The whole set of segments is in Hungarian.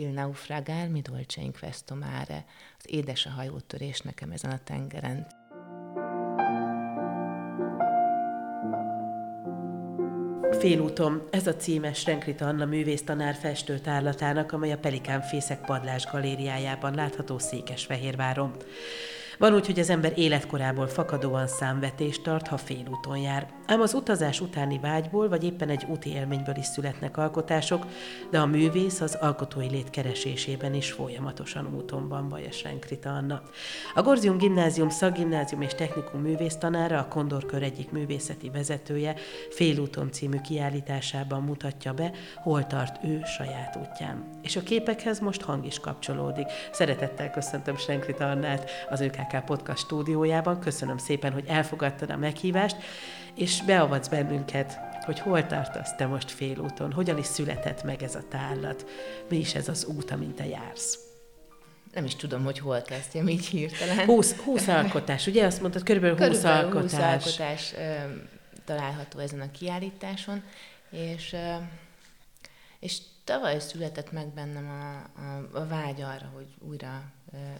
Il naufragar mi dolce in questo mare, az édes a hajótörés nekem ezen a tengeren. Félúton, ez a címe Srenkrita Anna művésztanár festőtárlatának, amely a Pelikánfészek padlás galériájában látható Székesfehérváron. Van úgy, hogy az ember életkorából fakadóan számvetést tart, ha félúton jár. Ám az utazás utáni vágyból, vagy éppen egy úti élményből is születnek alkotások, de a művész az alkotói lét keresésében is folyamatosan úton van, Bajas Renkrita Anna. A Gorzium Gimnázium Szakgimnázium és Technikum művésztanára, a Kondorkör egyik művészeti vezetője Félúton című kiállításában mutatja be, hol tart ő saját útján. És a képekhez most hang is kapcsolódik. Szeretettel köszöntöm Renkrita Annát, az ÖKK KK Podcast stúdiójában. Köszönöm szépen, hogy elfogadtad a meghívást, és beavatsz bennünket, hogy hol tartasz te most félúton, hogyan is született meg ez a tárlat, mi is ez az út, amint te jársz. Nem is tudom, hogy hol kezdjem így hirtelen. 20, 20 alkotás, ugye azt mondtad, körülbelül 20 körülbelül alkotás. 20 alkotás ö, található ezen a kiállításon, és, ö, és tavaly született meg bennem a, a, a vágy arra, hogy újra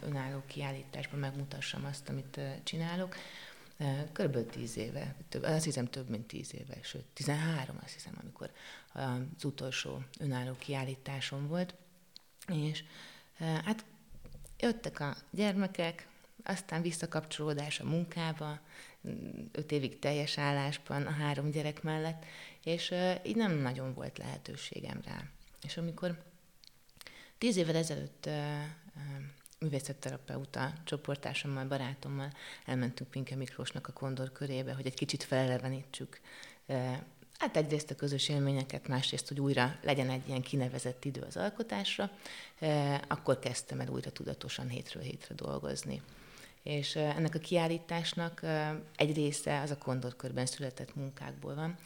önálló kiállításban megmutassam azt, amit csinálok. Körülbelül tíz éve, több, azt hiszem több mint tíz éve, sőt, 13 azt hiszem, amikor az utolsó önálló kiállításom volt. És hát jöttek a gyermekek, aztán visszakapcsolódás a munkába, öt évig teljes állásban a három gyerek mellett, és így nem nagyon volt lehetőségem rá. És amikor tíz évvel ezelőtt művészetterapeuta csoportársammal, barátommal elmentünk Pinke Miklósnak a Kondor körébe, hogy egy kicsit felelevenítsük Hát egyrészt a közös élményeket, másrészt, hogy újra legyen egy ilyen kinevezett idő az alkotásra, akkor kezdtem el újra tudatosan hétről hétre dolgozni. És ennek a kiállításnak egy része az a kondorkörben született munkákból van.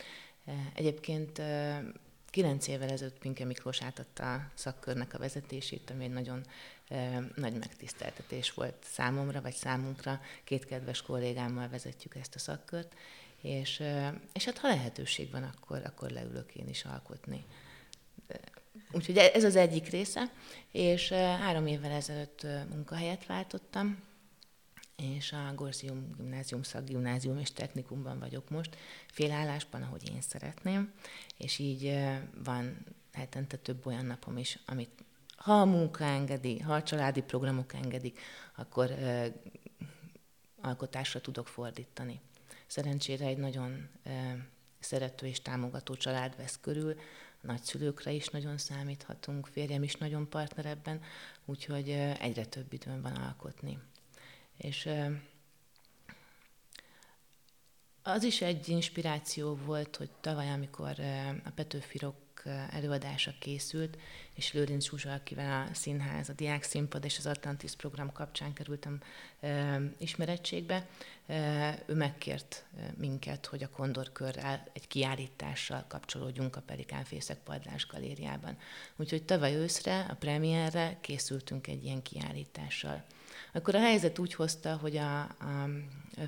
Egyébként kilenc évvel ezelőtt Pinke Miklós átadta a szakkörnek a vezetését, ami egy nagyon nagy megtiszteltetés volt számomra, vagy számunkra. Két kedves kollégámmal vezetjük ezt a szakkört, és, és hát ha lehetőség van, akkor, akkor leülök én is alkotni. Úgyhogy ez az egyik része, és három évvel ezelőtt munkahelyet váltottam, és a Gorzium Gimnázium, Szakgimnázium és Technikumban vagyok most, félállásban, ahogy én szeretném, és így van hetente több olyan napom is, amit ha a munka engedi, ha a családi programok engedik, akkor ö, alkotásra tudok fordítani. Szerencsére egy nagyon ö, szerető és támogató család vesz körül, a nagyszülőkre is nagyon számíthatunk, férjem is nagyon partner ebben, úgyhogy ö, egyre több időm van alkotni. És az is egy inspiráció volt, hogy tavaly, amikor a Petőfirok előadása készült, és Lőrinc Zsuzsa, akivel a színház, a Diák Színpad és az Atlantis program kapcsán kerültem e, ismerettségbe, ő megkért minket, hogy a Kondorkörrel egy kiállítással kapcsolódjunk a Pelikánfészek Padlás galériában. Úgyhogy tavaly őszre, a premierre készültünk egy ilyen kiállítással. Akkor a helyzet úgy hozta, hogy a, a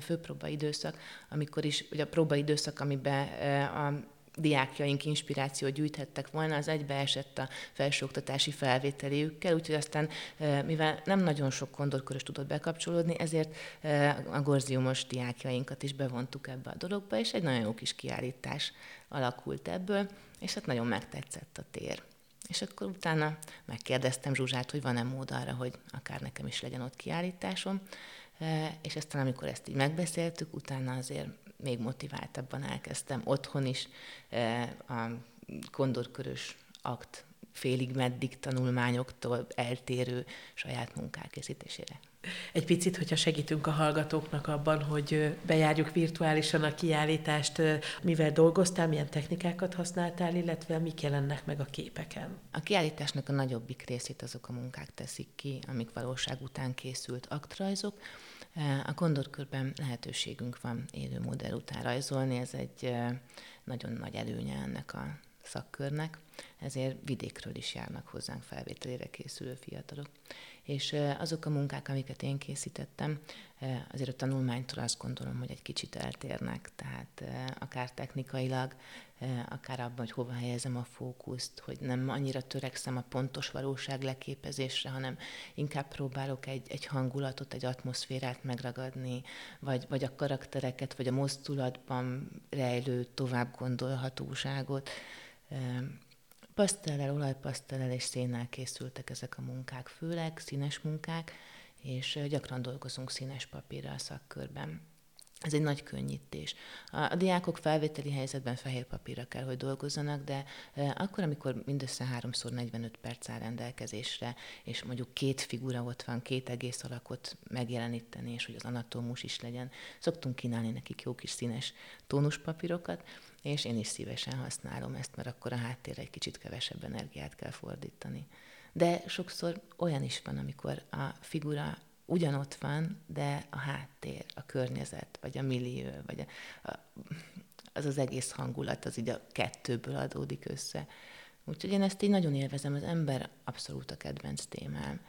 főpróba időszak, amikor is, vagy a próba időszak, amiben a diákjaink inspirációt gyűjthettek volna, az egybeesett a felsőoktatási felvételiükkel, úgyhogy aztán, mivel nem nagyon sok kondorkörös tudott bekapcsolódni, ezért a gorziumos diákjainkat is bevontuk ebbe a dologba, és egy nagyon jó kis kiállítás alakult ebből, és hát nagyon megtetszett a tér. És akkor utána megkérdeztem Zsuzsát, hogy van-e mód arra, hogy akár nekem is legyen ott kiállításom, és aztán amikor ezt így megbeszéltük, utána azért még motiváltabban elkezdtem otthon is a kondorkörös akt félig meddig tanulmányoktól eltérő saját munkák készítésére. Egy picit, hogyha segítünk a hallgatóknak abban, hogy bejárjuk virtuálisan a kiállítást, mivel dolgoztál, milyen technikákat használtál, illetve mik jelennek meg a képeken? A kiállításnak a nagyobbik részét azok a munkák teszik ki, amik valóság után készült aktrajzok. A kondorkörben lehetőségünk van élő modell után rajzolni, ez egy nagyon nagy előnye ennek a szakkörnek. ezért vidékről is járnak hozzánk felvételére készülő fiatalok. És azok a munkák, amiket én készítettem, azért a tanulmánytól azt gondolom, hogy egy kicsit eltérnek, tehát akár technikailag, akár abban, hogy hova helyezem a fókuszt, hogy nem annyira törekszem a pontos valóság leképezésre, hanem inkább próbálok egy, egy hangulatot, egy atmoszférát megragadni, vagy, vagy a karaktereket, vagy a mozdulatban rejlő tovább gondolhatóságot. Pasztellel, olajpasztellel és szénnel készültek ezek a munkák, főleg színes munkák, és gyakran dolgozunk színes papírral a szakkörben. Ez egy nagy könnyítés. A, diákok felvételi helyzetben fehér papírra kell, hogy dolgozzanak, de e, akkor, amikor mindössze 3x 45 perc áll rendelkezésre, és mondjuk két figura ott van, két egész alakot megjeleníteni, és hogy az anatómus is legyen, szoktunk kínálni nekik jó kis színes tónuspapírokat, és én is szívesen használom ezt, mert akkor a háttérre egy kicsit kevesebb energiát kell fordítani. De sokszor olyan is van, amikor a figura ugyanott van, de a háttér, a környezet, vagy a millió, vagy a, a, az az egész hangulat, az így a kettőből adódik össze. Úgyhogy én ezt így nagyon élvezem, az ember abszolút a kedvenc témám.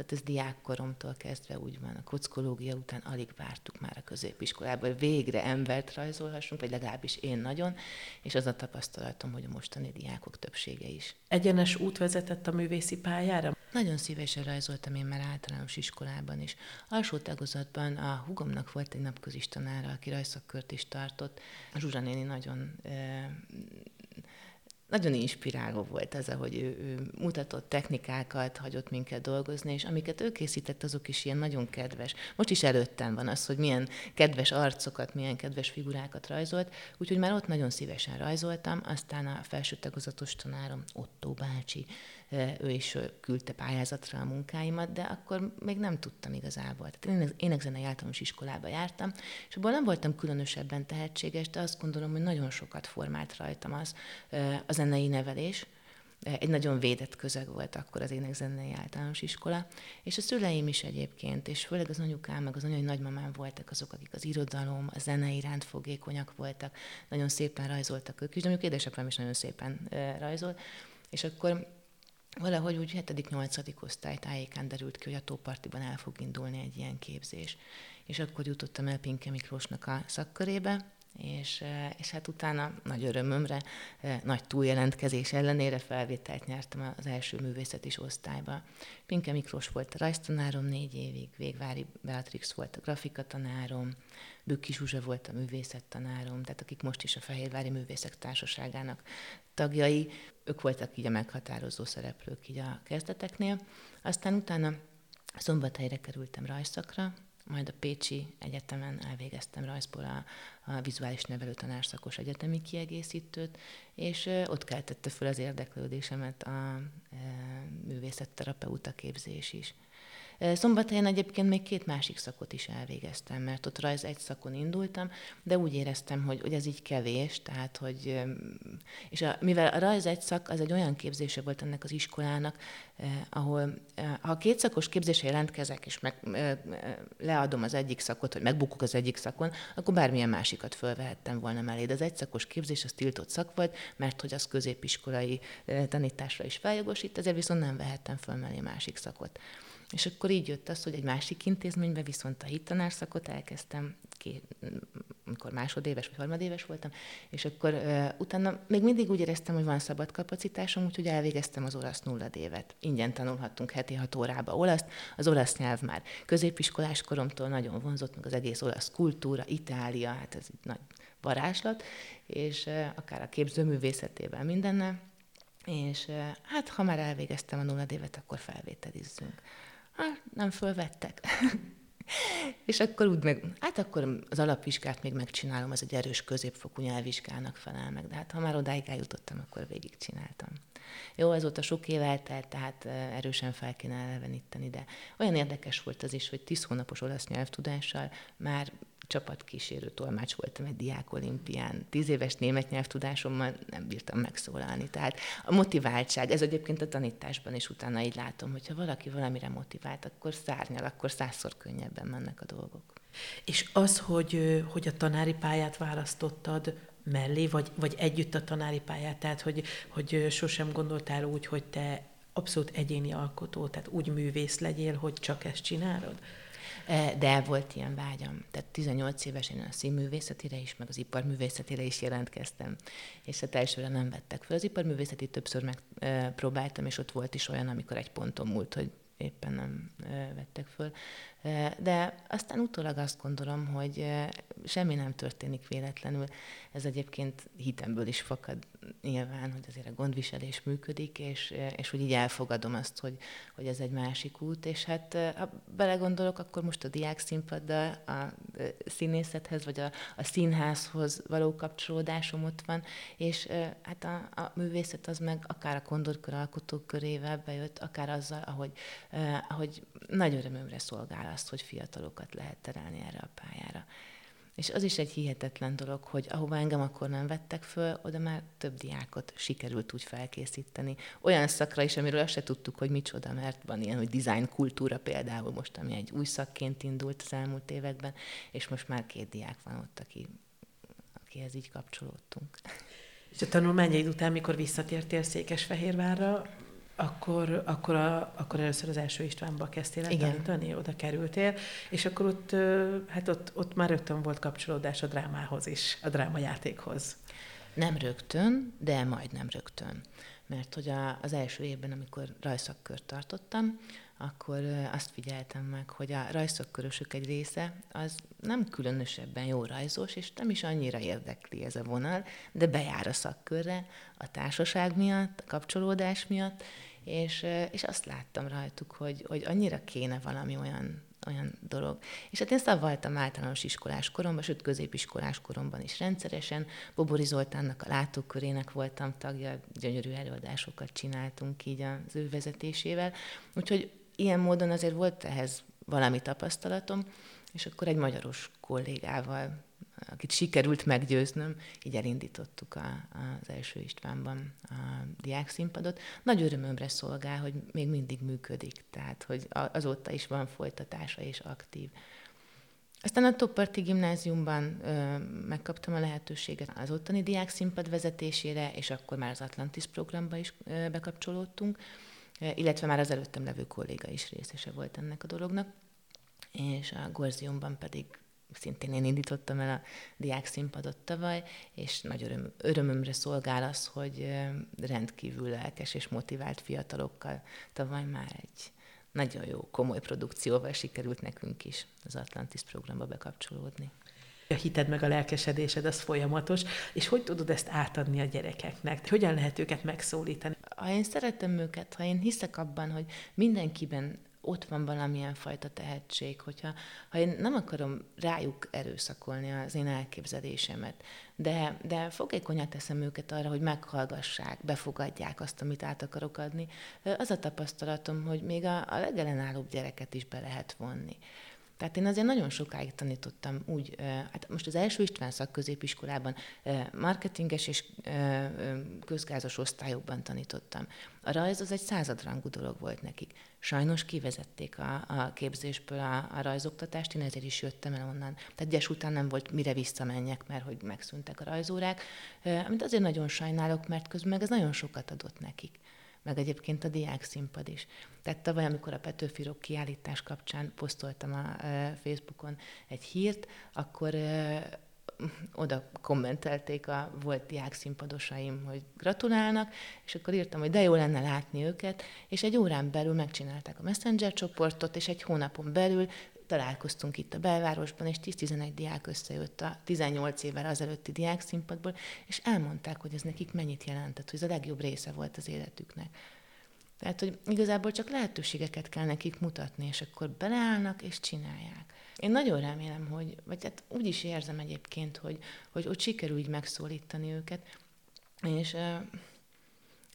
Tehát ez diákkoromtól kezdve úgy van. A kockológia után alig vártuk már a középiskolában, végre embert rajzolhassunk, vagy legalábbis én nagyon, és az a tapasztalatom, hogy a mostani diákok többsége is. Egyenes út vezetett a művészi pályára? Nagyon szívesen rajzoltam én már általános iskolában is. Alsó tagozatban a hugomnak volt egy napközis tanára, aki rajszakkört is tartott. Zsuzsa néni nagyon nagyon inspiráló volt az, ahogy ő, ő mutatott technikákat, hagyott minket dolgozni, és amiket ő készített, azok is ilyen nagyon kedves. Most is előttem van az, hogy milyen kedves arcokat, milyen kedves figurákat rajzolt, úgyhogy már ott nagyon szívesen rajzoltam, aztán a felső tagozatos tanárom, Otto bácsi, ő is küldte pályázatra a munkáimat, de akkor még nem tudtam igazából. Tehát én énekzenei általános iskolába jártam, és abból nem voltam különösebben tehetséges, de azt gondolom, hogy nagyon sokat formált rajtam az a zenei nevelés, egy nagyon védett közeg volt akkor az énekzenei általános iskola, és a szüleim is egyébként, és főleg az anyukám, meg az anyai nagymamám voltak azok, akik az irodalom, a zene iránt fogékonyak voltak, nagyon szépen rajzoltak ők is, de mondjuk édesapám is nagyon szépen rajzol, és akkor valahogy úgy 7.-8. osztály tájékán derült ki, hogy a Tópartiban el fog indulni egy ilyen képzés. És akkor jutottam el Pinke Miklósnak a szakkörébe, és, és hát utána nagy örömömre, nagy túljelentkezés ellenére felvételt nyertem az első művészeti osztályba. Pinke Miklós volt a rajztanárom négy évig, Végvári Beatrix volt a grafikatanárom, Bükki Zsuzsa volt a művészettanárom, tehát akik most is a Fehérvári Művészek Társaságának tagjai, ők voltak így a meghatározó szereplők így a kezdeteknél. Aztán utána Szombathelyre kerültem rajszakra, majd a Pécsi Egyetemen elvégeztem rajzból a, a vizuális nevelő tanárszakos egyetemi kiegészítőt, és ott keltette föl az érdeklődésemet a művészetterapeuta képzés is. Szombathelyen egyébként még két másik szakot is elvégeztem, mert ott rajz egy szakon indultam, de úgy éreztem, hogy, hogy ez így kevés, tehát hogy, és a, mivel a rajz egy szak az egy olyan képzése volt ennek az iskolának, eh, ahol eh, ha két szakos képzésre jelentkezek, és meg, eh, leadom az egyik szakot, vagy megbukok az egyik szakon, akkor bármilyen másikat fölvehettem volna mellé. De az egy szakos képzés az tiltott szak volt, mert hogy az középiskolai tanításra is feljogosít, ezért viszont nem vehettem föl mellé másik szakot. És akkor így jött az, hogy egy másik intézményben viszont a hittanárszakot elkezdtem, amikor másodéves vagy harmadéves voltam, és akkor uh, utána még mindig úgy éreztem, hogy van szabad kapacitásom, úgyhogy elvégeztem az olasz nulladévet. Ingyen tanulhattunk heti hat órába olaszt, az olasz nyelv már középiskolás koromtól nagyon vonzott, meg az egész olasz kultúra, Itália, hát ez egy nagy varázslat, és uh, akár a képzőművészetével mindennel, és hát ha már elvégeztem a nulladévet, akkor felvételizzünk hát nem fölvettek. és akkor úgy meg, hát akkor az alapvizsgát még megcsinálom, az egy erős középfokú nyelvvizsgának felel meg, de hát ha már odáig eljutottam, akkor végigcsináltam. Jó, azóta sok év eltelt, tehát erősen fel kéne eleveníteni, de olyan érdekes volt az is, hogy tíz hónapos olasz nyelvtudással már csapatkísérő tolmács voltam egy diák olimpián. Tíz éves német nyelvtudásommal nem bírtam megszólalni. Tehát a motiváltság, ez egyébként a tanításban is utána így látom, hogyha valaki valamire motivált, akkor szárnyal, akkor százszor könnyebben mennek a dolgok. És az, hogy, hogy a tanári pályát választottad, mellé, vagy, vagy együtt a tanári pályát, tehát hogy, hogy sosem gondoltál úgy, hogy te abszolút egyéni alkotó, tehát úgy művész legyél, hogy csak ezt csinálod? De volt ilyen vágyam. Tehát 18 évesen a színművészetére is, meg az iparművészetére is jelentkeztem. És hát elsőre nem vettek fel. Az iparművészeti többször megpróbáltam, és ott volt is olyan, amikor egy ponton múlt, hogy éppen nem vettek föl. De aztán utólag azt gondolom, hogy semmi nem történik véletlenül. Ez egyébként hitemből is fakad nyilván, hogy azért a gondviselés működik, és, és hogy így elfogadom azt, hogy, hogy ez egy másik út, és hát ha belegondolok, akkor most a diák színpaddal a színészethez, vagy a, a színházhoz való kapcsolódásom ott van, és hát a, a művészet az meg akár a kondorkör alkotók körével bejött, akár azzal, ahogy, ahogy nagy örömömre szolgál azt, hogy fiatalokat lehet terelni erre a pályára. És az is egy hihetetlen dolog, hogy ahova engem akkor nem vettek föl, oda már több diákot sikerült úgy felkészíteni. Olyan szakra is, amiről azt se tudtuk, hogy micsoda, mert van ilyen, hogy design kultúra például most, ami egy új szakként indult az elmúlt években, és most már két diák van ott, aki, akihez így kapcsolódtunk. És a tanulmányaid után, mikor visszatértél Székesfehérvárra, akkor, akkor, a, akkor először az első Istvánba kezdtél el tanítani, oda kerültél, és akkor ott, hát ott, ott már rögtön volt kapcsolódás a drámához is, a drámajátékhoz. Nem rögtön, de majdnem rögtön. Mert hogy a, az első évben, amikor rajszakkört tartottam, akkor azt figyeltem meg, hogy a rajszakkörösök egy része az nem különösebben jó rajzos, és nem is annyira érdekli ez a vonal, de bejár a szakkörre a társaság miatt, a kapcsolódás miatt, és, és azt láttam rajtuk, hogy, hogy annyira kéne valami olyan, olyan dolog. És hát én szavaltam általános iskolás koromban, sőt középiskolás koromban is rendszeresen. Bobori Zoltánnak a látókörének voltam tagja, gyönyörű előadásokat csináltunk így az ő vezetésével. Úgyhogy ilyen módon azért volt ehhez valami tapasztalatom, és akkor egy magyaros kollégával akit sikerült meggyőznöm, így elindítottuk a, az első Istvánban a diák színpadot. Nagy örömömre szolgál, hogy még mindig működik, tehát hogy azóta is van folytatása és aktív. Aztán a Topparti gimnáziumban ö, megkaptam a lehetőséget az ottani diák színpad vezetésére, és akkor már az Atlantis programba is ö, bekapcsolódtunk, illetve már az előttem levő kolléga is részese volt ennek a dolognak, és a Gorziumban pedig szintén én indítottam el a diák színpadot tavaly, és nagy öröm, örömömre szolgál az, hogy rendkívül lelkes és motivált fiatalokkal tavaly már egy nagyon jó, komoly produkcióval sikerült nekünk is az Atlantis programba bekapcsolódni. A hited meg a lelkesedésed az folyamatos, és hogy tudod ezt átadni a gyerekeknek? Hogyan lehet őket megszólítani? Ha én szeretem őket, ha én hiszek abban, hogy mindenkiben ott van valamilyen fajta tehetség, hogyha ha én nem akarom rájuk erőszakolni az én elképzelésemet, de, de fogékonyan teszem őket arra, hogy meghallgassák, befogadják azt, amit át akarok adni, az a tapasztalatom, hogy még a, a legellenállóbb gyereket is be lehet vonni. Tehát én azért nagyon sokáig tanítottam úgy, hát most az első István szakközépiskolában marketinges és közgázos osztályokban tanítottam. A rajz az egy századrangú dolog volt nekik. Sajnos kivezették a, a képzésből a, a rajzoktatást, én ezért is jöttem el onnan. Tehát gyes után nem volt mire visszamenjek, mert hogy megszűntek a rajzórák, amit azért nagyon sajnálok, mert közben meg ez nagyon sokat adott nekik meg egyébként a diák színpad is. Tehát tavaly, amikor a Petőfirok kiállítás kapcsán posztoltam a Facebookon egy hírt, akkor oda kommentelték a volt diák színpadosaim, hogy gratulálnak, és akkor írtam, hogy de jó lenne látni őket, és egy órán belül megcsinálták a Messenger csoportot, és egy hónapon belül találkoztunk itt a belvárosban, és 10-11 diák összejött a 18 évvel azelőtti diák színpadból, és elmondták, hogy ez nekik mennyit jelentett, hogy ez a legjobb része volt az életüknek. Tehát, hogy igazából csak lehetőségeket kell nekik mutatni, és akkor beleállnak és csinálják. Én nagyon remélem, hogy, vagy hát úgy is érzem egyébként, hogy, hogy hogy sikerül így megszólítani őket, és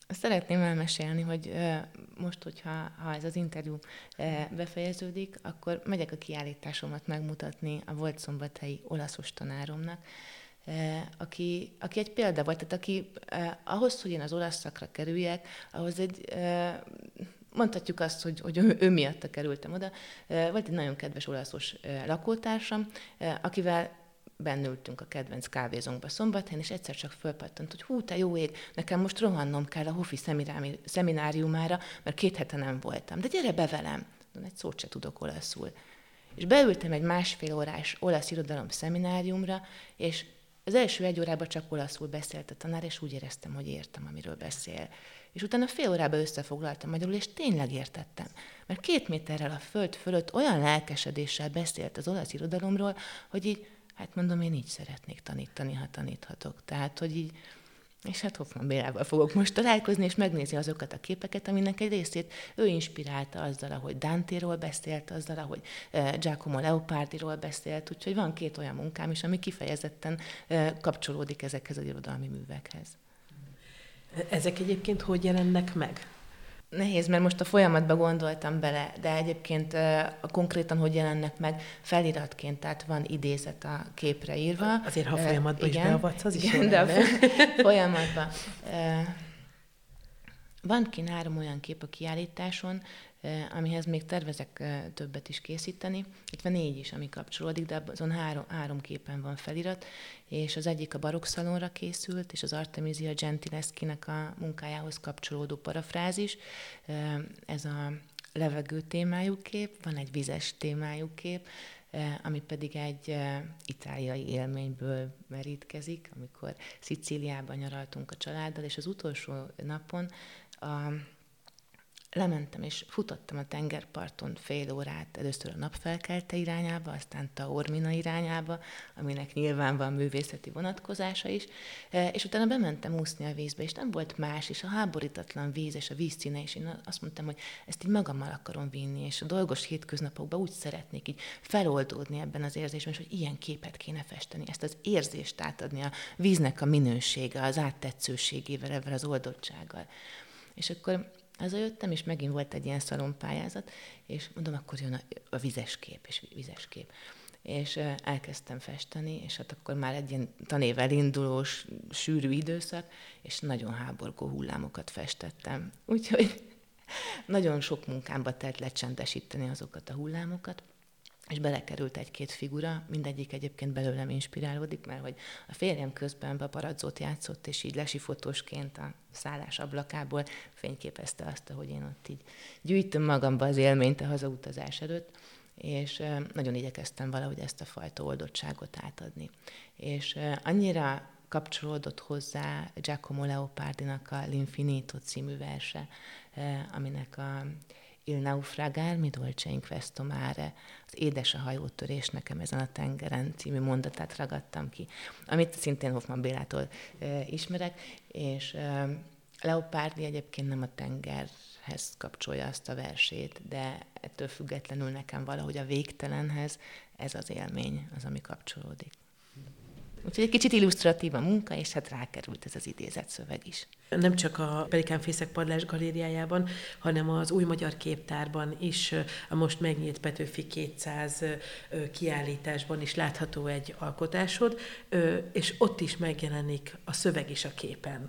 Szeretném elmesélni, hogy most, hogyha ha ez az interjú befejeződik, akkor megyek a kiállításomat megmutatni a volt szombathelyi olaszos tanáromnak, aki, aki egy példa volt, tehát aki ahhoz, hogy én az olasz szakra kerüljek, ahhoz egy mondhatjuk azt, hogy, hogy ő, ő miatta kerültem oda. Volt egy nagyon kedves olaszos lakótársam, akivel bennültünk a kedvenc kávézónkba szombathelyen, és egyszer csak fölpattant, hogy hú, te jó ég, nekem most rohannom kell a Hofi szemináriumára, mert két hete nem voltam. De gyere be velem! De egy szót se tudok olaszul. És beültem egy másfél órás olasz irodalom szemináriumra, és az első egy órában csak olaszul beszélt a tanár, és úgy éreztem, hogy értem, amiről beszél. És utána fél órában összefoglaltam magyarul, és tényleg értettem. Mert két méterrel a föld fölött olyan lelkesedéssel beszélt az olasz irodalomról, hogy így, hát mondom, én így szeretnék tanítani, ha taníthatok. Tehát, hogy így és hát Hoffman Bélával fogok most találkozni, és megnézi azokat a képeket, aminek egy részét ő inspirálta azzal, ahogy Dante-ról beszélt, azzal, ahogy eh, Giacomo Leopardiról beszélt, úgyhogy van két olyan munkám is, ami kifejezetten eh, kapcsolódik ezekhez az irodalmi művekhez. Ezek egyébként hogy jelennek meg? Nehéz, mert most a folyamatba gondoltam bele, de egyébként uh, konkrétan hogy jelennek meg feliratként, tehát van idézet a képre írva. Azért, ha folyamatban uh, is beavatsz, az igen, is de a folyamatban. Uh, van kint három olyan kép a kiállításon, amihez még tervezek többet is készíteni. Van négy is, ami kapcsolódik, de azon három, három képen van felirat, és az egyik a barokszalonra készült, és az Artemisia Gentileschi-nek a munkájához kapcsolódó parafrázis. Ez a levegő témájú kép, van egy vizes témájú kép, ami pedig egy itáliai élményből merítkezik, amikor Szicíliában nyaraltunk a családdal, és az utolsó napon a lementem és futottam a tengerparton fél órát, először a napfelkelte irányába, aztán Taormina irányába, aminek nyilván van művészeti vonatkozása is, e, és utána bementem úszni a vízbe, és nem volt más, és a háborítatlan víz és a vízszíne, és én azt mondtam, hogy ezt így magammal akarom vinni, és a dolgos hétköznapokban úgy szeretnék így feloldódni ebben az érzésben, és hogy ilyen képet kéne festeni, ezt az érzést átadni a víznek a minősége, az áttetszőségével, ebben az oldottsággal. És akkor jöttem, és megint volt egy ilyen szalonpályázat, és mondom, akkor jön a, a vizes kép, és vizes kép. És elkezdtem festeni, és hát akkor már egy ilyen tanével indulós, sűrű időszak, és nagyon háborgó hullámokat festettem. Úgyhogy nagyon sok munkámba telt lecsendesíteni azokat a hullámokat, és belekerült egy-két figura, mindegyik egyébként belőlem inspirálódik, mert hogy a férjem közben paparazzót játszott, és így lesifotósként a szállás ablakából fényképezte azt, hogy én ott így gyűjtöm magamba az élményt a hazautazás előtt, és nagyon igyekeztem valahogy ezt a fajta oldottságot átadni. És annyira kapcsolódott hozzá Giacomo Leopardinak a L'Infinito című verse, aminek a Il naufragar mi dolce in questo mare, az édes a hajótörés nekem ezen a tengeren című mondatát ragadtam ki, amit szintén Hoffman Bélától e, ismerek, és e, Leopárdi egyébként nem a tengerhez kapcsolja azt a versét, de ettől függetlenül nekem valahogy a végtelenhez ez az élmény az, ami kapcsolódik. Úgyhogy egy kicsit illusztratív a munka, és hát rákerült ez az idézett szöveg is. Nem csak a Pelikánfészek padlás galériájában, hanem az Új Magyar Képtárban is, a most megnyílt Petőfi 200 kiállításban is látható egy alkotásod, és ott is megjelenik a szöveg is a képen.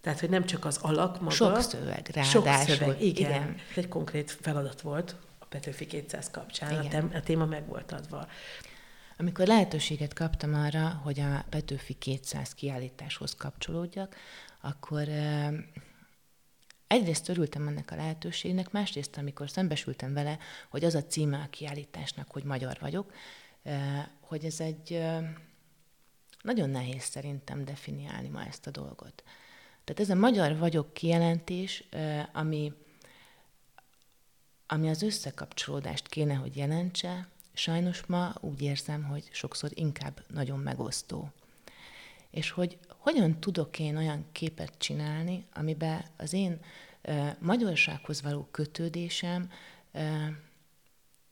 Tehát, hogy nem csak az alak maga. Sok szöveg, ráadásul. Sok szöveg, igen. igen. Egy konkrét feladat volt a Petőfi 200 kapcsán, igen. a téma meg volt adva. Amikor lehetőséget kaptam arra, hogy a Petőfi 200 kiállításhoz kapcsolódjak, akkor egyrészt örültem ennek a lehetőségnek, másrészt, amikor szembesültem vele, hogy az a címe a kiállításnak, hogy magyar vagyok, hogy ez egy nagyon nehéz szerintem definiálni ma ezt a dolgot. Tehát ez a magyar vagyok kijelentés, ami, ami az összekapcsolódást kéne, hogy jelentse, sajnos ma úgy érzem, hogy sokszor inkább nagyon megosztó. És hogy hogyan tudok én olyan képet csinálni, amiben az én e, magyarsághoz való kötődésem e,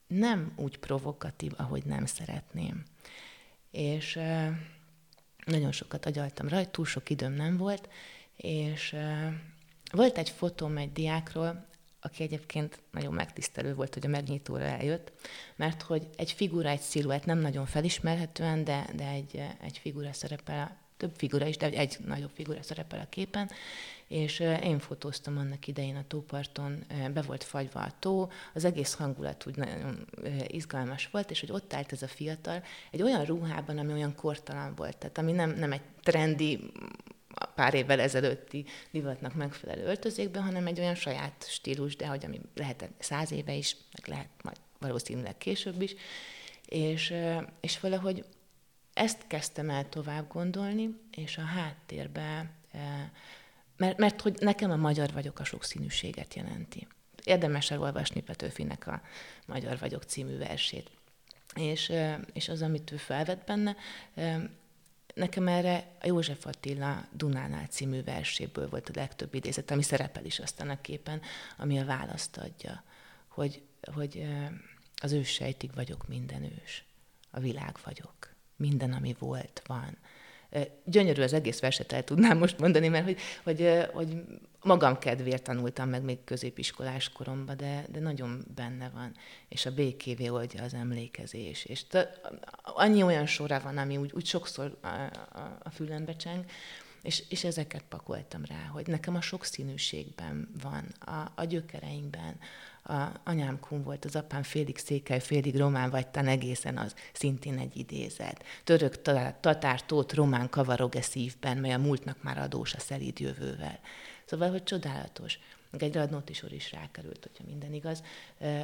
nem úgy provokatív, ahogy nem szeretném. És e, nagyon sokat agyaltam rajta, túl sok időm nem volt, és e, volt egy fotóm egy diákról, aki egyébként nagyon megtisztelő volt, hogy a megnyitóra eljött, mert hogy egy figura, egy sziluett nem nagyon felismerhetően, de, de egy, egy figura szerepel több figura is, de egy nagyobb figura szerepel a képen, és én fotóztam annak idején a tóparton, be volt fagyva a tó, az egész hangulat úgy nagyon izgalmas volt, és hogy ott állt ez a fiatal, egy olyan ruhában, ami olyan kortalan volt, tehát ami nem, nem egy trendi, pár évvel ezelőtti divatnak megfelelő öltözékben, hanem egy olyan saját stílus, de hogy ami lehet száz éve is, meg lehet majd valószínűleg később is, és, és valahogy ezt kezdtem el tovább gondolni, és a háttérbe mert, mert hogy nekem a magyar vagyok a sokszínűséget jelenti. Érdemes elolvasni Petőfinek a Magyar vagyok című versét. És, és az, amit ő felvett benne, nekem erre a József Attila Dunánál című verséből volt a legtöbb idézet, ami szerepel is aztán a képen, ami a választ adja, hogy, hogy az ős sejtig vagyok minden ős, a világ vagyok, minden, ami volt, van, Gyönyörű az egész verset el tudnám most mondani, mert hogy, hogy, hogy magam kedvéért tanultam meg még középiskolás koromban, de, de nagyon benne van. És a békévé oldja az emlékezés. És t- annyi olyan sora van, ami úgy, úgy sokszor a, a, a fülembe cseng, és, és ezeket pakoltam rá, hogy nekem a sokszínűségben van, a, a gyökereinkben, a anyám kun volt, az apám félig székely, félig román, vagy tan egészen az, szintén egy idézet. Török, tatár, tót, román kavarog-e szívben, mely a múltnak már adós a szelíd jövővel. Szóval, hogy csodálatos. Meg egy Radnóti sor is rákerült, hogyha minden igaz,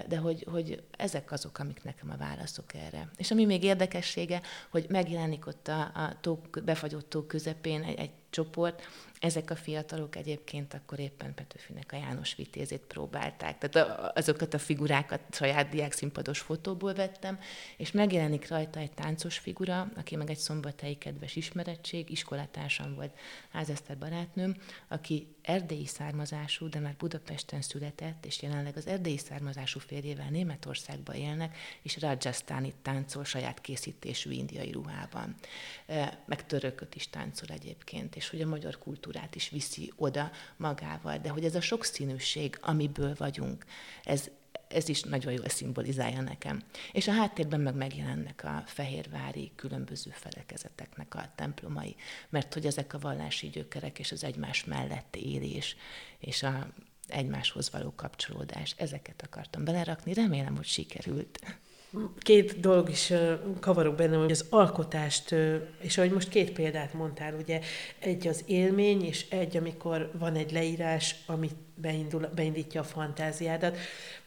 de hogy, hogy ezek azok, amik nekem a válaszok erre. És ami még érdekessége, hogy megjelenik ott a, a tó, befagyott tó közepén egy, egy csoport, ezek a fiatalok egyébként akkor éppen Petőfinek a János Vitézét próbálták. Tehát azokat a figurákat saját diák színpados fotóból vettem, és megjelenik rajta egy táncos figura, aki meg egy szombathelyi kedves ismerettség, iskolatársam volt, Házeszter barátnőm, aki erdélyi származású, de már Budapesten született, és jelenleg az erdélyi származású férjével Németországba élnek, és Rajasztáni táncol saját készítésű indiai ruhában. Meg törököt is táncol egyébként, és hogy a magyar kultúrát is viszi oda magával, de hogy ez a sokszínűség, amiből vagyunk, ez, ez is nagyon jól szimbolizálja nekem. És a háttérben meg megjelennek a fehérvári különböző felekezeteknek a templomai, mert hogy ezek a vallási gyökerek és az egymás mellett élés, és a egymáshoz való kapcsolódás, ezeket akartam belerakni, remélem, hogy sikerült. Két dolog is kavarok bennem, hogy az alkotást, és ahogy most két példát mondtál, ugye egy az élmény, és egy, amikor van egy leírás, ami beindul, beindítja a fantáziádat.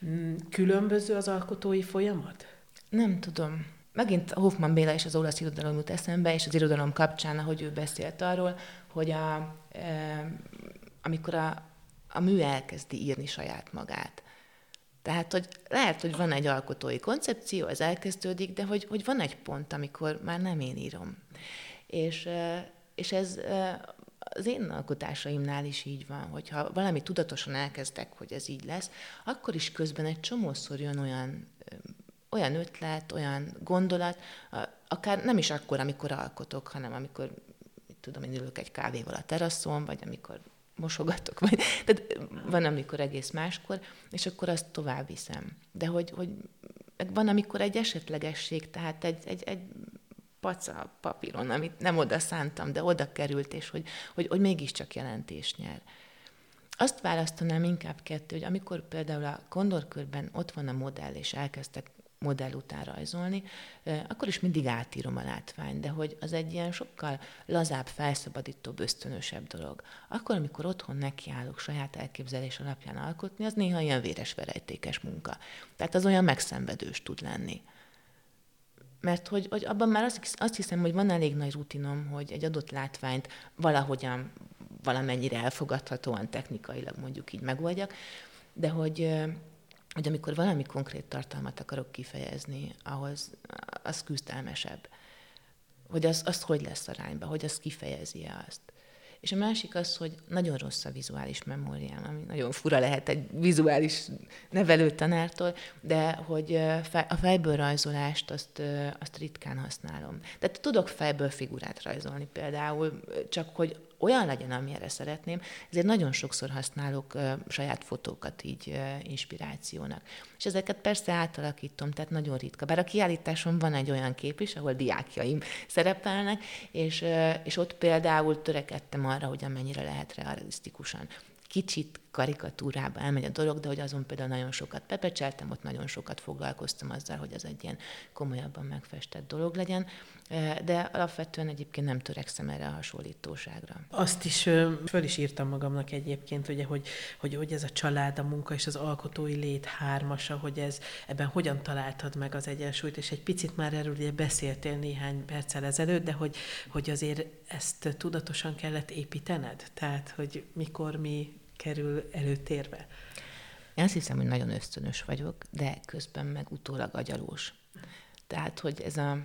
Mm, különböző az alkotói folyamat? Nem tudom. Megint Hoffman Béla és az olasz irodalom jut eszembe, és az irodalom kapcsán, ahogy ő beszélt arról, hogy a, e, amikor a, a mű elkezdi írni saját magát, tehát, hogy lehet, hogy van egy alkotói koncepció, ez elkezdődik, de hogy, hogy van egy pont, amikor már nem én írom. És, és ez az én alkotásaimnál is így van, hogyha valami tudatosan elkezdek, hogy ez így lesz, akkor is közben egy csomószor jön olyan, olyan ötlet, olyan gondolat, akár nem is akkor, amikor alkotok, hanem amikor, tudom, én ülök egy kávéval a teraszon, vagy amikor mosogatok, vagy, tehát van, amikor egész máskor, és akkor azt tovább viszem. De hogy, hogy van, amikor egy esetlegesség, tehát egy, egy, egy paca papíron, amit nem oda szántam, de oda került, és hogy, hogy, hogy mégiscsak jelentés nyer. Azt választanám inkább kettő, hogy amikor például a kondorkörben ott van a modell, és elkezdtek modell után rajzolni, akkor is mindig átírom a látványt, de hogy az egy ilyen sokkal lazább, felszabadítóbb, ösztönösebb dolog. Akkor, amikor otthon nekiállok saját elképzelés alapján alkotni, az néha ilyen véres verejtékes munka. Tehát az olyan megszenvedős tud lenni. Mert hogy, hogy abban már azt, azt hiszem, hogy van elég nagy rutinom, hogy egy adott látványt valahogyan valamennyire elfogadhatóan technikailag mondjuk így megoldjak, de hogy hogy amikor valami konkrét tartalmat akarok kifejezni, ahhoz az küzdelmesebb. Hogy az, az hogy lesz arányba, hogy az kifejezi azt. És a másik az, hogy nagyon rossz a vizuális memóriám, ami nagyon fura lehet egy vizuális nevelőtanártól, de hogy a fejből rajzolást azt, azt ritkán használom. Tehát tudok fejből figurát rajzolni például, csak hogy olyan legyen, amilyenre szeretném, ezért nagyon sokszor használok saját fotókat így inspirációnak. És ezeket persze átalakítom, tehát nagyon ritka. Bár a kiállításon van egy olyan kép is, ahol diákjaim szerepelnek, és, és ott például törekedtem arra, hogy amennyire lehet realisztikusan kicsit karikatúrába elmegy a dolog, de hogy azon például nagyon sokat pepecseltem, ott nagyon sokat foglalkoztam azzal, hogy ez egy ilyen komolyabban megfestett dolog legyen, de alapvetően egyébként nem törekszem erre a hasonlítóságra. Azt is föl is írtam magamnak egyébként, ugye, hogy, hogy, hogy ez a család, a munka és az alkotói lét hármasa, hogy ez ebben hogyan találtad meg az egyensúlyt, és egy picit már erről ugye beszéltél néhány perccel ezelőtt, de hogy, hogy azért ezt tudatosan kellett építened? Tehát, hogy mikor mi kerül előtérbe? Én azt hiszem, hogy nagyon ösztönös vagyok, de közben meg utólag agyalós. Tehát, hogy ez a...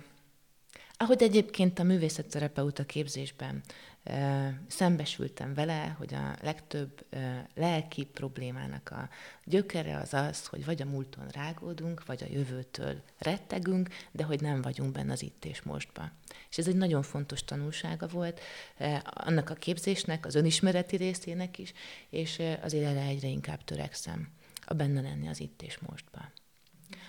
Ahogy egyébként a művészetterapeuta képzésben szembesültem vele, hogy a legtöbb lelki problémának a gyökere az az, hogy vagy a múlton rágódunk, vagy a jövőtől rettegünk, de hogy nem vagyunk benne az itt és mostban. És ez egy nagyon fontos tanulsága volt annak a képzésnek, az önismereti részének is, és azért erre egyre inkább törekszem, a benne lenni az itt és mostban.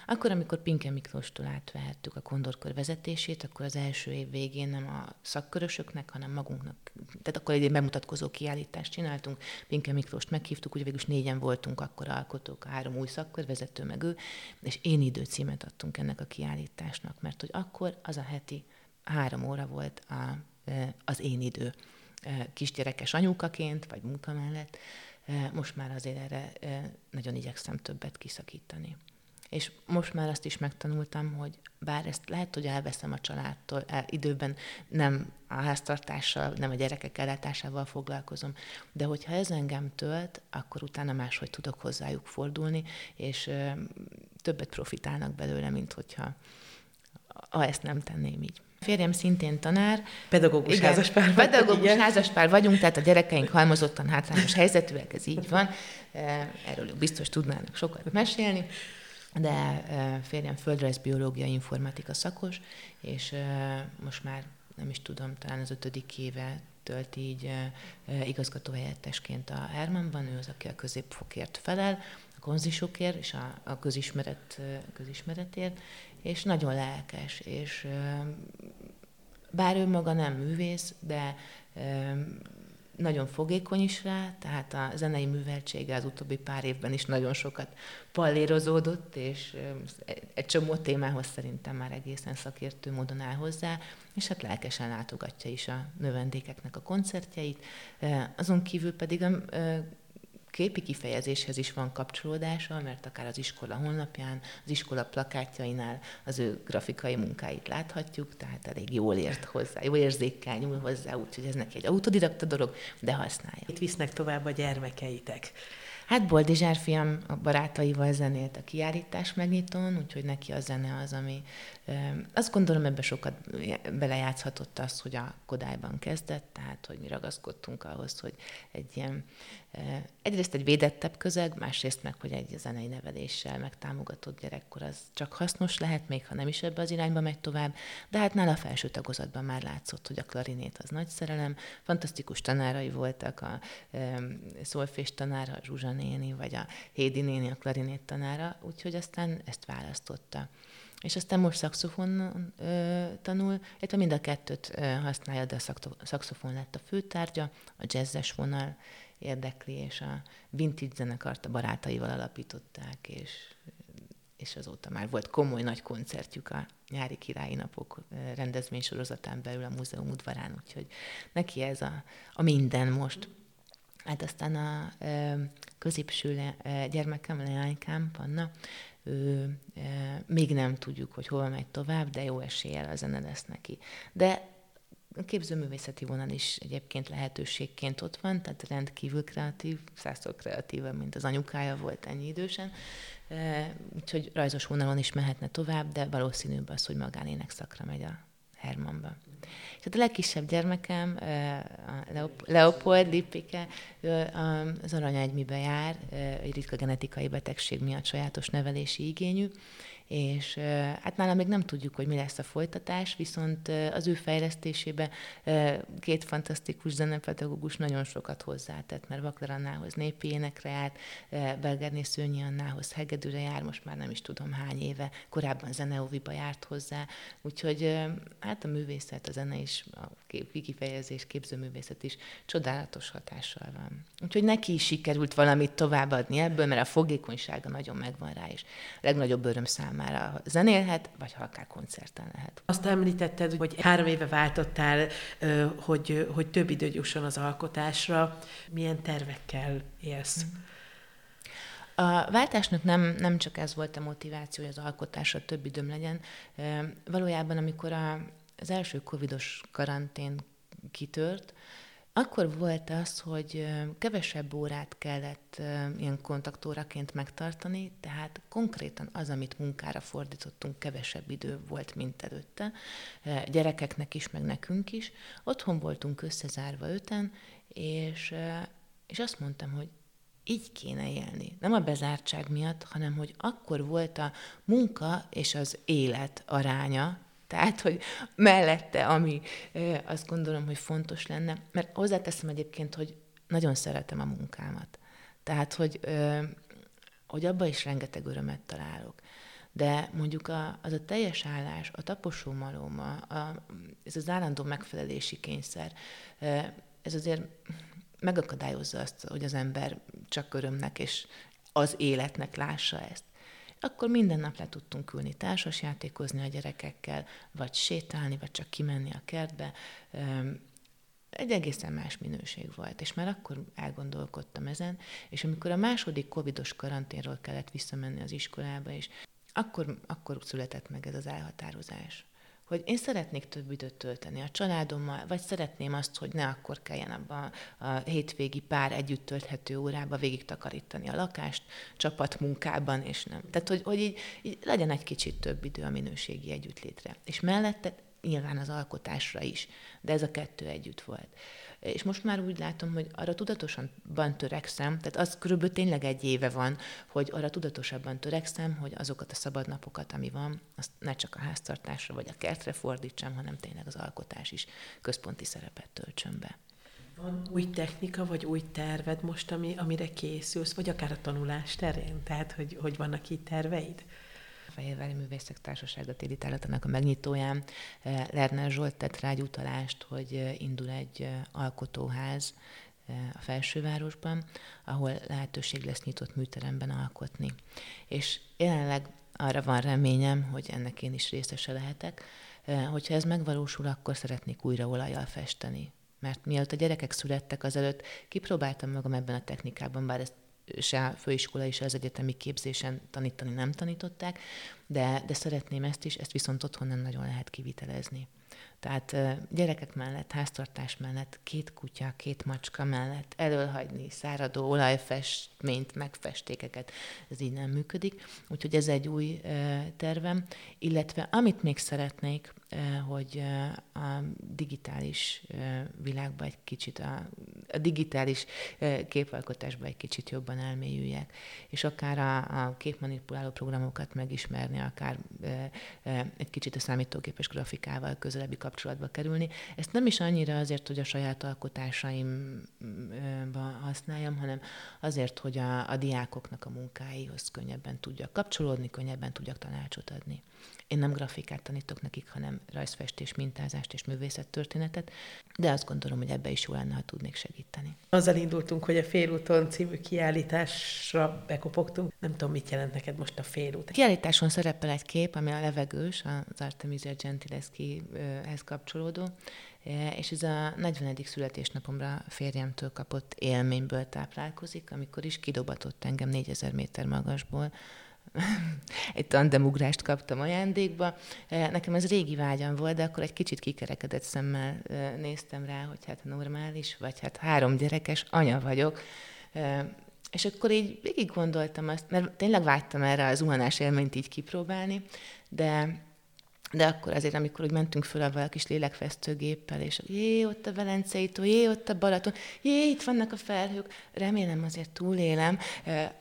Akkor, amikor Pinke Miklóstól átvehettük a kondorkör vezetését, akkor az első év végén nem a szakkörösöknek, hanem magunknak, tehát akkor egy bemutatkozó kiállítást csináltunk, Pinke Miklóst meghívtuk, ugye végül négyen voltunk akkor alkotók, három új szakkörvezető meg ő, és én időcímet adtunk ennek a kiállításnak, mert hogy akkor az a heti három óra volt a, az én idő kisgyerekes anyukaként, vagy munka mellett, most már azért erre nagyon igyekszem többet kiszakítani. És most már azt is megtanultam, hogy bár ezt lehet, hogy elveszem a családtól, el, időben nem a háztartással, nem a gyerekek ellátásával foglalkozom, de hogyha ez engem tölt, akkor utána máshogy tudok hozzájuk fordulni, és ö, többet profitálnak belőle, mint hogyha ha ezt nem tenném így. Férjem szintén tanár. Pedagógus igen, házaspár. Pedagógus igen. házaspár vagyunk, tehát a gyerekeink halmozottan hátrányos helyzetűek, ez így van. Erről ők biztos tudnának sokat mesélni de férjem földrajzbiológia informatika szakos, és most már nem is tudom, talán az ötödik éve tölt így igazgatóhelyettesként a Hermanban, ő az, aki a középfokért felel, a konzisokért és a, a közismeret, közismeretért, és nagyon lelkes, és bár ő maga nem művész, de nagyon fogékony is rá, tehát a zenei műveltsége az utóbbi pár évben is nagyon sokat pallérozódott, és egy csomó témához szerintem már egészen szakértő módon áll hozzá, és hát lelkesen látogatja is a növendékeknek a koncertjeit. Azon kívül pedig a képi kifejezéshez is van kapcsolódása, mert akár az iskola honlapján, az iskola plakátjainál az ő grafikai munkáit láthatjuk, tehát elég jól ért hozzá, jó érzékkel nyúl hozzá, úgyhogy ez neki egy autodidakta dolog, de használja. Itt visznek tovább a gyermekeitek. Hát Boldizsár fiam a barátaival zenélt a kiállítás megnyitón, úgyhogy neki a zene az, ami azt gondolom ebbe sokat belejátszhatott az, hogy a Kodályban kezdett, tehát hogy mi ragaszkodtunk ahhoz, hogy egy ilyen egyrészt egy védettebb közeg, másrészt meg, hogy egy zenei neveléssel megtámogatott gyerekkor az csak hasznos lehet, még ha nem is ebbe az irányba megy tovább, de hát nála a felső tagozatban már látszott, hogy a klarinét az nagy szerelem, fantasztikus tanárai voltak, a szolfés tanára, a Zsuzsa néni, vagy a Hédi néni, a klarinét tanára, úgyhogy aztán ezt választotta. És aztán most szaxofon ö, tanul, illetve mind a kettőt ö, használja, de a szaxofon lett a főtárgya, a jazzes vonal érdekli, és a vintage zenekart a barátaival alapították, és, és azóta már volt komoly nagy koncertjük a nyári királyi napok rendezvény sorozatán belül a múzeum udvarán, úgyhogy neki ez a, a minden most. Hát aztán a középső le, gyermekem, leánykám, Panna, ő, még nem tudjuk, hogy hol megy tovább, de jó eséllyel a zene lesz neki. De a képzőművészeti vonal is egyébként lehetőségként ott van, tehát rendkívül kreatív, százszor kreatívabb, mint az anyukája volt ennyi idősen. Úgyhogy rajzos vonalon is mehetne tovább, de valószínűbb az, hogy magánének szakra megy a Hermanba. És hát a legkisebb gyermekem, a Leopold Lippike, az aranyegymibe jár, egy ritka genetikai betegség miatt sajátos nevelési igényű, és hát nálam még nem tudjuk, hogy mi lesz a folytatás, viszont az ő fejlesztésébe két fantasztikus zenepedagógus nagyon sokat hozzátett, mert Vakler Annához népi énekre járt, Belgerné Szőnyi Annához hegedűre jár, most már nem is tudom hány éve, korábban zeneóviba járt hozzá, úgyhogy hát a művészet, a zene is, a kifejezés, képzőművészet is csodálatos hatással van. Úgyhogy neki is sikerült valamit továbbadni ebből, mert a fogékonysága nagyon megvan rá, és a legnagyobb öröm számára számára zenélhet, vagy ha akár koncerten lehet. Azt említetted, hogy három éve váltottál, hogy, hogy több időd jusson az alkotásra. Milyen tervekkel élsz? Mm. A váltásnak nem, nem csak ez volt a motiváció, hogy az alkotásra több időm legyen. Valójában, amikor a, az első covidos karantén kitört, akkor volt az, hogy kevesebb órát kellett ilyen kontaktóraként megtartani, tehát konkrétan az, amit munkára fordítottunk, kevesebb idő volt, mint előtte. Gyerekeknek is, meg nekünk is. Otthon voltunk összezárva öten, és, és azt mondtam, hogy így kéne élni. Nem a bezártság miatt, hanem hogy akkor volt a munka és az élet aránya, tehát, hogy mellette, ami azt gondolom, hogy fontos lenne, mert hozzáteszem egyébként, hogy nagyon szeretem a munkámat. Tehát, hogy, hogy abban is rengeteg örömet találok. De mondjuk a, az a teljes állás, a taposó malom, a, ez az állandó megfelelési kényszer, ez azért megakadályozza azt, hogy az ember csak örömnek és az életnek lássa ezt akkor minden nap le tudtunk ülni társasjátékozni a gyerekekkel, vagy sétálni, vagy csak kimenni a kertbe. Egy egészen más minőség volt, és már akkor elgondolkodtam ezen, és amikor a második covidos karanténról kellett visszamenni az iskolába, és akkor, akkor született meg ez az elhatározás hogy én szeretnék több időt tölteni a családommal, vagy szeretném azt, hogy ne akkor kelljen abban a hétvégi pár együtt tölthető órába végig takarítani a lakást, csapatmunkában, és nem. Tehát, hogy, hogy így, így legyen egy kicsit több idő a minőségi együttlétre. És mellette nyilván az alkotásra is, de ez a kettő együtt volt. És most már úgy látom, hogy arra tudatosan törekszem, tehát az körülbelül tényleg egy éve van, hogy arra tudatosabban törekszem, hogy azokat a szabad napokat, ami van, azt ne csak a háztartásra vagy a kertre fordítsam, hanem tényleg az alkotás is központi szerepet töltsön be. Van új technika, vagy új terved most, ami, amire készülsz, vagy akár a tanulás terén? Tehát, hogy, hogy vannak itt terveid? Fehérvári Művészek Társasága téli a megnyitóján eh, Lerner Zsolt tett rá egy utalást, hogy eh, indul egy eh, alkotóház a felsővárosban, ahol lehetőség lesz nyitott műteremben alkotni. És jelenleg arra van reményem, hogy ennek én is részese lehetek, hogyha ez megvalósul, akkor szeretnék újra olajjal festeni. Mert mielőtt a gyerekek születtek, azelőtt kipróbáltam magam ebben a technikában, bár ezt se főiskolai, se az egyetemi képzésen tanítani nem tanították, de, de szeretném ezt is, ezt viszont otthon nem nagyon lehet kivitelezni. Tehát gyerekek mellett, háztartás mellett, két kutya, két macska mellett elölhagyni száradó olajfestményt, megfestékeket, ez így nem működik. Úgyhogy ez egy új tervem. Illetve amit még szeretnék, hogy a digitális világban egy kicsit, a, digitális képalkotásban egy kicsit jobban elmélyüljek, és akár a, a képmanipuláló programokat megismerni, akár egy kicsit a számítógépes grafikával közelebbi kapcsolatba kerülni. Ezt nem is annyira azért, hogy a saját alkotásaimba használjam, hanem azért, hogy a, a diákoknak a munkáihoz könnyebben tudjak kapcsolódni, könnyebben tudjak tanácsot adni. Én nem grafikát tanítok nekik, hanem rajzfestés, mintázást és művészettörténetet, de azt gondolom, hogy ebbe is jó lenne, ha tudnék segíteni. Azzal indultunk, hogy a Félúton című kiállításra bekopogtunk. Nem tudom, mit jelent neked most a félút. A kiállításon szerepel egy kép, ami a levegős, az Artemisia Gentileschi-hez kapcsolódó, és ez a 40. születésnapomra férjemtől kapott élményből táplálkozik, amikor is kidobatott engem 4000 méter magasból, egy tandemugrást kaptam ajándékba. E, nekem ez régi vágyam volt, de akkor egy kicsit kikerekedett szemmel e, néztem rá, hogy hát normális, vagy hát három gyerekes anya vagyok. E, és akkor így végig gondoltam azt, mert tényleg vágytam erre az zuhanás élményt így kipróbálni, de de akkor azért, amikor úgy mentünk föl a kis lélekvesztőgéppel, és jé, ott a Velencei tó, jé, ott a Balaton, jé, itt vannak a felhők, remélem azért túlélem,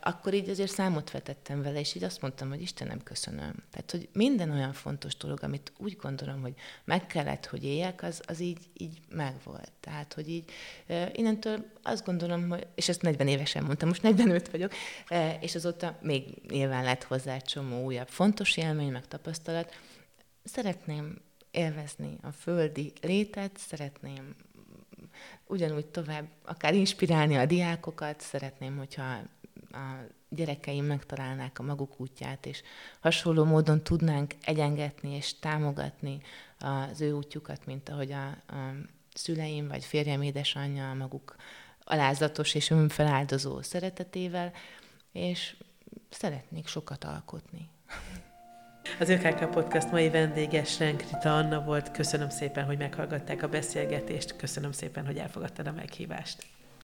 akkor így azért számot vetettem vele, és így azt mondtam, hogy Istenem, köszönöm. Tehát, hogy minden olyan fontos dolog, amit úgy gondolom, hogy meg kellett, hogy éljek, az, az így, így megvolt. Tehát, hogy így innentől azt gondolom, hogy, és ezt 40 évesen mondtam, most 45 vagyok, és azóta még nyilván lett hozzá csomó újabb fontos élmény, meg tapasztalat, szeretném élvezni a földi létet, szeretném ugyanúgy tovább akár inspirálni a diákokat, szeretném, hogyha a gyerekeim megtalálnák a maguk útját, és hasonló módon tudnánk egyengetni és támogatni az ő útjukat, mint ahogy a, a szüleim vagy férjem édesanyja a maguk alázatos és önfeláldozó szeretetével, és szeretnék sokat alkotni. Az ÖKK Podcast mai vendége Senk Rita Anna volt. Köszönöm szépen, hogy meghallgatták a beszélgetést. Köszönöm szépen, hogy elfogadtad a meghívást.